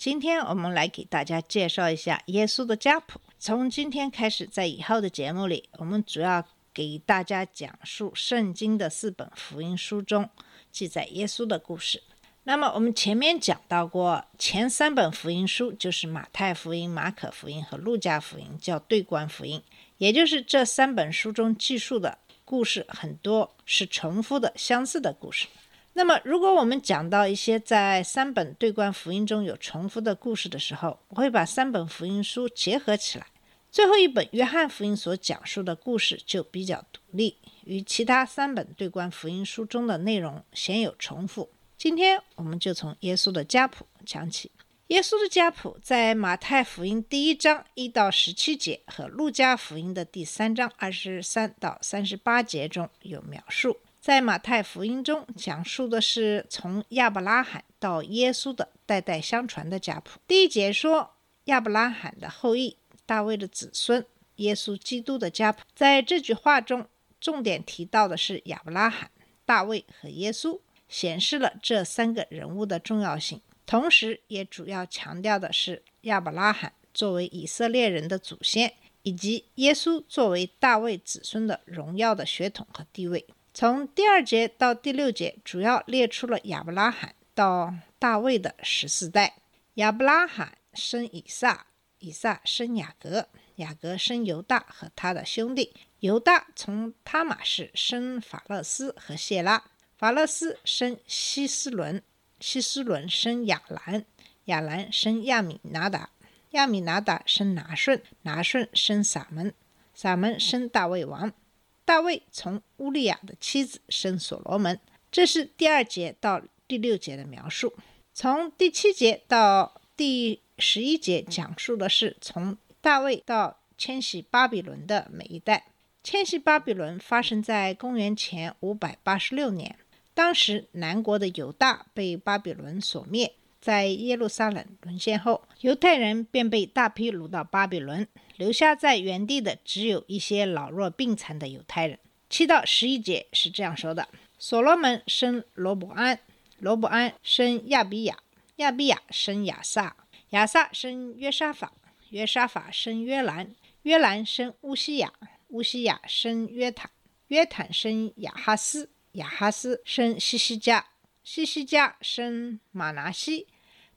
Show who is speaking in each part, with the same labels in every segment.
Speaker 1: 今天我们来给大家介绍一下耶稣的家谱。从今天开始，在以后的节目里，我们主要给大家讲述圣经的四本福音书中记载耶稣的故事。那么我们前面讲到过，前三本福音书就是马太福音、马可福音和路加福音，叫对观福音，也就是这三本书中记述的故事很多是重复的、相似的故事。那么，如果我们讲到一些在三本对观福音中有重复的故事的时候，我会把三本福音书结合起来。最后一本约翰福音所讲述的故事就比较独立，与其他三本对观福音书中的内容鲜有重复。今天我们就从耶稣的家谱讲起。耶稣的家谱在马太福音第一章一到十七节和路加福音的第三章二十三到三十八节中有描述。在马太福音中讲述的是从亚伯拉罕到耶稣的代代相传的家谱。第一节说亚伯拉罕的后裔，大卫的子孙，耶稣基督的家谱。在这句话中，重点提到的是亚伯拉罕、大卫和耶稣，显示了这三个人物的重要性。同时，也主要强调的是亚伯拉罕作为以色列人的祖先，以及耶稣作为大卫子孙的荣耀的血统和地位。从第二节到第六节，主要列出了亚伯拉罕到大卫的十四代。亚伯拉罕生以撒，以撒生雅各，雅各生犹大和他的兄弟。犹大从他玛氏生法勒斯和谢拉，法勒斯生希斯伦，希斯伦生亚兰，亚兰生亚米拿达，亚米拿达生拿顺，拿顺生撒门，撒门生大卫王。大卫从乌利亚的妻子生所罗门，这是第二节到第六节的描述。从第七节到第十一节讲述的是从大卫到迁徙巴比伦的每一代。迁徙巴比伦发生在公元前五百八十六年，当时南国的犹大被巴比伦所灭。在耶路撒冷沦陷后，犹太人便被大批掳到巴比伦，留下在原地的只有一些老弱病残的犹太人。七到十一节是这样说的：所罗门生罗伯安，罗伯安生亚比亚，亚比亚生亚撒，亚撒生约沙法，约沙法生约兰，约兰生乌西雅，乌西雅生约坦，约坦生亚哈斯，亚哈斯生西西家。西西家生马拿西，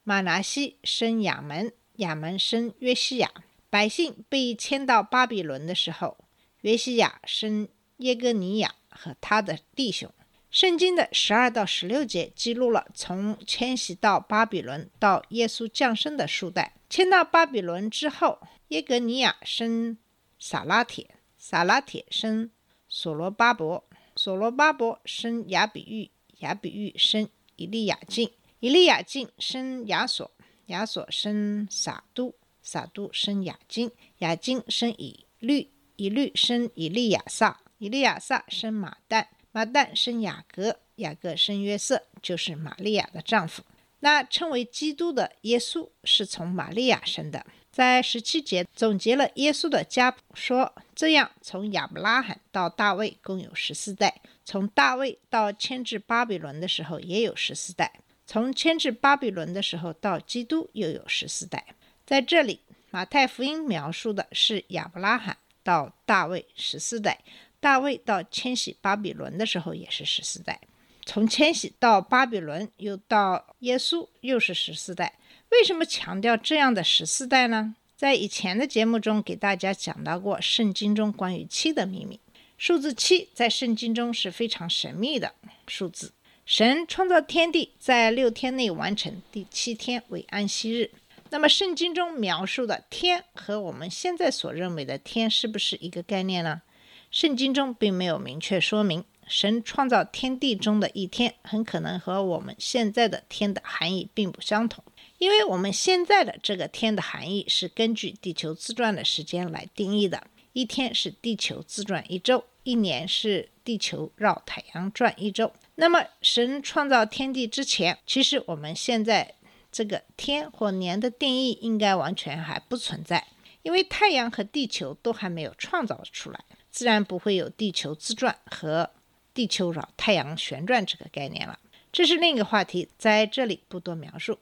Speaker 1: 马拿西生亚门，亚门生约西亚。百姓被迁到巴比伦的时候，约西亚生耶哥尼亚和他的弟兄。圣经的十二到十六节记录了从迁徙到巴比伦到耶稣降生的数代。迁到巴比伦之后，耶格尼亚生撒拉铁，撒拉铁生所罗巴伯，所罗巴伯生亚比玉。亚比玉生以利亚敬，以利亚敬生亚索，亚索生撒都，撒都生雅金，雅金生以律，以律生以利亚撒，以利亚撒生马旦，马旦生雅各，雅各生约瑟，就是玛利亚的丈夫。那称为基督的耶稣是从玛利亚生的。在十七节总结了耶稣的家谱，说这样从亚伯拉罕到大卫共有十四代。从大卫到迁至巴比伦的时候也有十四代，从迁至巴比伦的时候到基督又有十四代。在这里，马太福音描述的是亚伯拉罕到大卫十四代，大卫到迁徙巴比伦的时候也是十四代，从迁徙到巴比伦又到耶稣又是十四代。为什么强调这样的十四代呢？在以前的节目中给大家讲到过圣经中关于七的秘密。数字七在圣经中是非常神秘的数字。神创造天地，在六天内完成，第七天为安息日。那么，圣经中描述的天和我们现在所认为的天是不是一个概念呢？圣经中并没有明确说明。神创造天地中的一天，很可能和我们现在的天的含义并不相同，因为我们现在的这个天的含义是根据地球自转的时间来定义的。一天是地球自转一周，一年是地球绕太阳转一周。那么，神创造天地之前，其实我们现在这个天或年的定义应该完全还不存在，因为太阳和地球都还没有创造出来，自然不会有地球自转和地球绕太阳旋转这个概念了。这是另一个话题，在这里不多描述。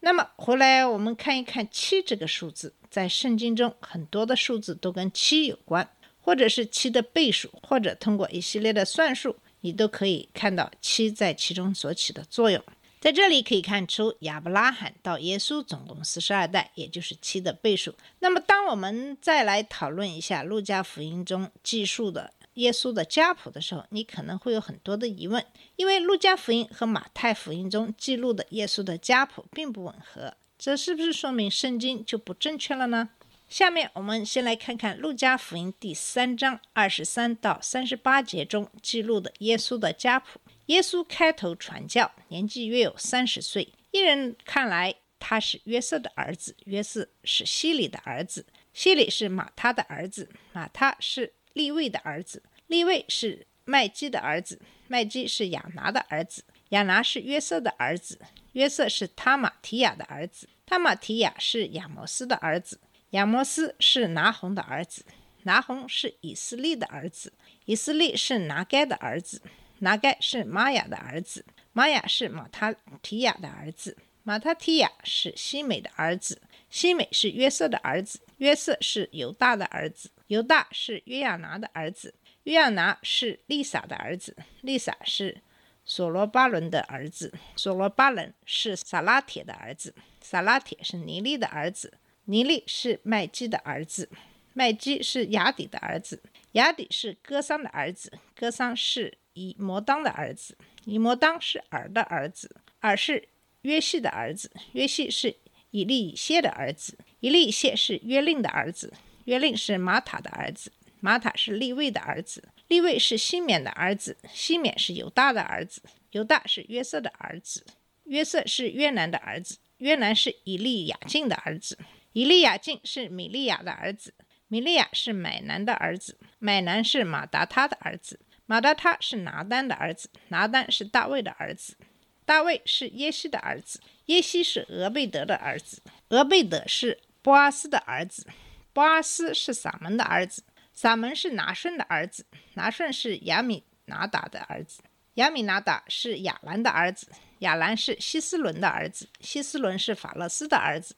Speaker 1: 那么，回来我们看一看七这个数字，在圣经中很多的数字都跟七有关，或者是七的倍数，或者通过一系列的算术。你都可以看到七在其中所起的作用。在这里可以看出，亚伯拉罕到耶稣总共四十二代，也就是七的倍数。那么，当我们再来讨论一下路加福音中记述的耶稣的家谱的时候，你可能会有很多的疑问，因为路加福音和马太福音中记录的耶稣的家谱并不吻合，这是不是说明圣经就不正确了呢？下面我们先来看看《路加福音》第三章二十三到三十八节中记录的耶稣的家谱。耶稣开头传教，年纪约有三十岁。一人看来他是约瑟的儿子，约瑟是希里的儿子，希里是马他的儿子，马他是利位的儿子，利位是麦基的儿子，麦基是亚拿的儿子，亚拿是约瑟的儿子，约瑟是他玛提亚的儿子，他玛提亚是亚摩斯的儿子。亚摩斯是拿红的儿子，拿红是以色列的儿子，以色列是拿该的儿子，拿该是玛雅的儿子，玛雅是马塔提亚的儿子，马塔提亚是西美的儿子，西美是约瑟的儿子，约瑟是犹大的儿子，犹大是约亚拿的儿子，约亚拿是利撒的儿子，利撒是索罗巴伦的儿子，索罗巴伦是撒拉铁的儿子，撒拉铁是尼利的儿子。尼利是麦基的儿子，麦基是雅底的儿子，雅底是哥桑的儿子，哥桑是以摩当的儿子，以摩当是尔的儿子，尔是约西的儿子，约西是以利以谢的儿子，以利以谢是约令的儿子，约令是玛塔的儿子，玛塔是利位的儿子，利位是西缅的儿子，西缅是犹大的儿子，犹大是约瑟的儿子，约瑟是约南的儿子，约南是以利亚敬的儿子。以利亚敬是米利亚的儿子，米利亚是买南的儿子，买南是马达他的儿子，马达他是拿丹的儿子，拿丹是大卫的儿子，大卫是耶西的儿子，耶西是俄贝德的儿子，俄贝德是波阿斯的儿子，波阿斯是撒门的儿子，撒门是拿顺的儿子，拿顺是亚米拿达的儿子，亚米拿达是亚兰的儿子，亚兰是希斯伦的儿子，希斯伦是法勒斯的儿子。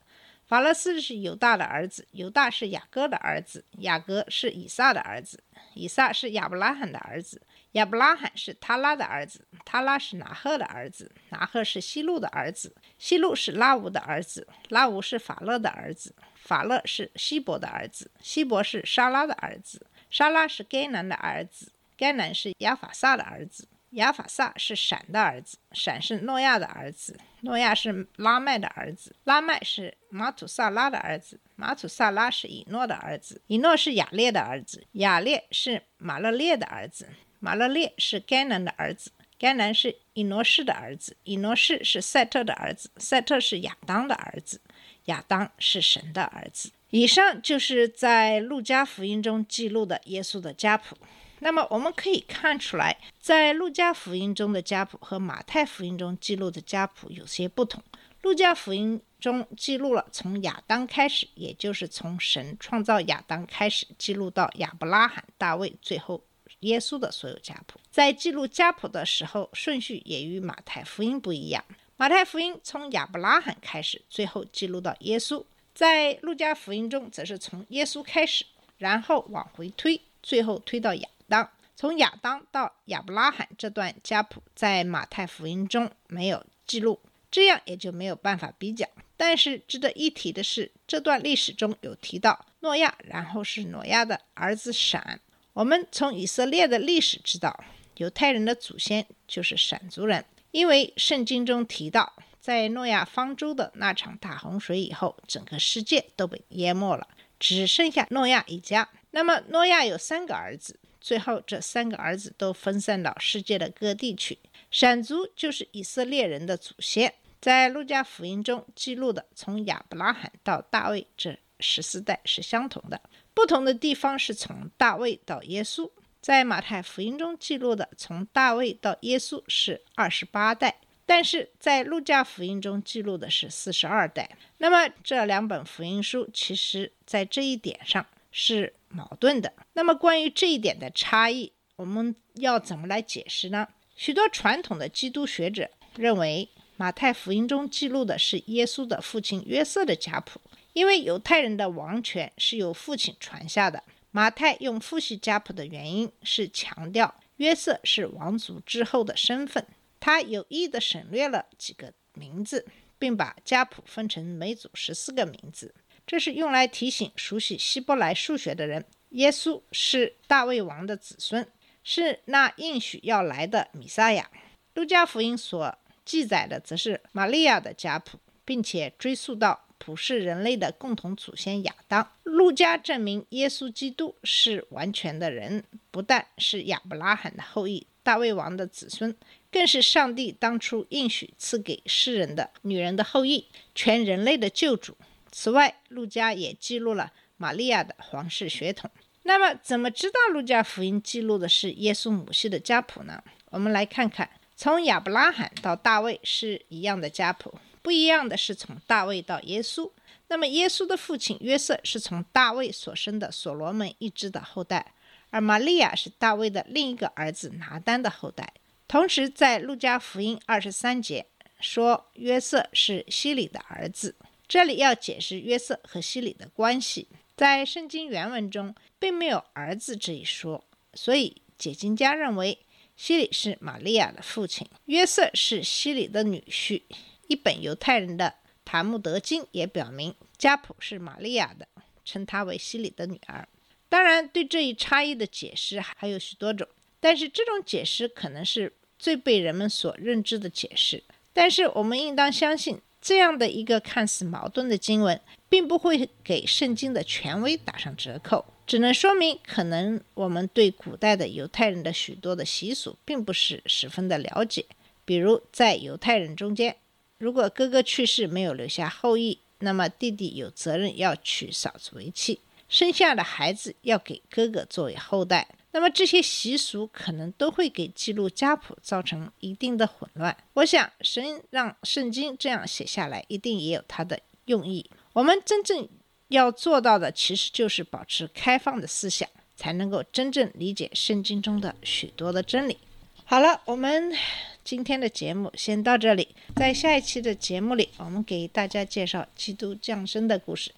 Speaker 1: 法勒斯是犹大的儿子，犹大是雅各的儿子，雅各是以撒的儿子，以撒是亚伯拉罕的儿子，亚伯拉罕是他拉的儿子，他拉是拿赫的儿子，拿赫是西路的儿子，西路是拉吾的儿子，拉吾是法勒的儿子，法勒是希伯的儿子，希伯是沙拉的儿子，沙拉是该南的儿子，该南是亚法萨的儿子。亚法萨是闪的儿子，闪是诺亚的儿子，诺亚是拉麦的儿子，拉麦是马土萨拉的儿子，马土萨拉是以诺的儿子，以诺是雅列的儿子，雅列是马勒列的儿子，马勒列是该南的儿子，该南是以诺士的儿子，以诺士是赛特的儿子，赛特是亚当的儿子，亚当是神的儿子。以上就是在路加福音中记录的耶稣的家谱。那么我们可以看出来，在路加福音中的家谱和马太福音中记录的家谱有些不同。路加福音中记录了从亚当开始，也就是从神创造亚当开始，记录到亚伯拉罕、大卫，最后耶稣的所有家谱。在记录家谱的时候，顺序也与马太福音不一样。马太福音从亚伯拉罕开始，最后记录到耶稣；在路加福音中，则是从耶稣开始，然后往回推，最后推到亚。当从亚当到亚伯拉罕这段家谱在马太福音中没有记录，这样也就没有办法比较。但是值得一提的是，这段历史中有提到诺亚，然后是诺亚的儿子闪。我们从以色列的历史知道，犹太人的祖先就是闪族人，因为圣经中提到，在诺亚方舟的那场大洪水以后，整个世界都被淹没了，只剩下诺亚一家。那么诺亚有三个儿子。最后这三个儿子都分散到世界的各地去。闪族就是以色列人的祖先，在路加福音中记录的从亚伯拉罕到大卫这十四代是相同的，不同的地方是从大卫到耶稣。在马太福音中记录的从大卫到耶稣是二十八代，但是在路加福音中记录的是四十二代。那么这两本福音书其实在这一点上是矛盾的。那么关于这一点的差异，我们要怎么来解释呢？许多传统的基督学者认为，马太福音中记录的是耶稣的父亲约瑟的家谱，因为犹太人的王权是由父亲传下的。马太用父系家谱的原因是强调约瑟是王族之后的身份。他有意地省略了几个名字，并把家谱分成每组十四个名字，这是用来提醒熟悉希伯来数学的人，耶稣是大卫王的子孙，是那应许要来的弥撒亚。路加福音所记载的则是玛利亚的家谱，并且追溯到。普世人类的共同祖先亚当。路加证明耶稣基督是完全的人，不但是亚伯拉罕的后裔、大卫王的子孙，更是上帝当初应许赐给世人的女人的后裔，全人类的救主。此外，路加也记录了玛利亚的皇室血统。那么，怎么知道路加福音记录的是耶稣母系的家谱呢？我们来看看，从亚伯拉罕到大卫是一样的家谱。不一样的是，从大卫到耶稣，那么耶稣的父亲约瑟是从大卫所生的所罗门一支的后代，而玛利亚是大卫的另一个儿子拿单的后代。同时，在路加福音二十三节说约瑟是希里的儿子，这里要解释约瑟和希里的关系，在圣经原文中并没有儿子这一说，所以解经家认为希里是玛利亚的父亲，约瑟是希里的女婿。一本犹太人的《塔木德经》也表明家谱是玛利亚的，称她为希里的女儿。当然，对这一差异的解释还有许多种，但是这种解释可能是最被人们所认知的解释。但是我们应当相信，这样的一个看似矛盾的经文，并不会给圣经的权威打上折扣，只能说明可能我们对古代的犹太人的许多的习俗并不是十分的了解，比如在犹太人中间。如果哥哥去世没有留下后裔，那么弟弟有责任要娶嫂子为妻，生下的孩子要给哥哥作为后代。那么这些习俗可能都会给记录家谱造成一定的混乱。我想神让圣经这样写下来，一定也有他的用意。我们真正要做到的，其实就是保持开放的思想，才能够真正理解圣经中的许多的真理。好了，我们。今天的节目先到这里，在下一期的节目里，我们给大家介绍基督降生的故事。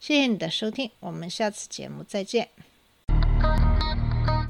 Speaker 1: 谢谢你的收听，我们下次节目再见。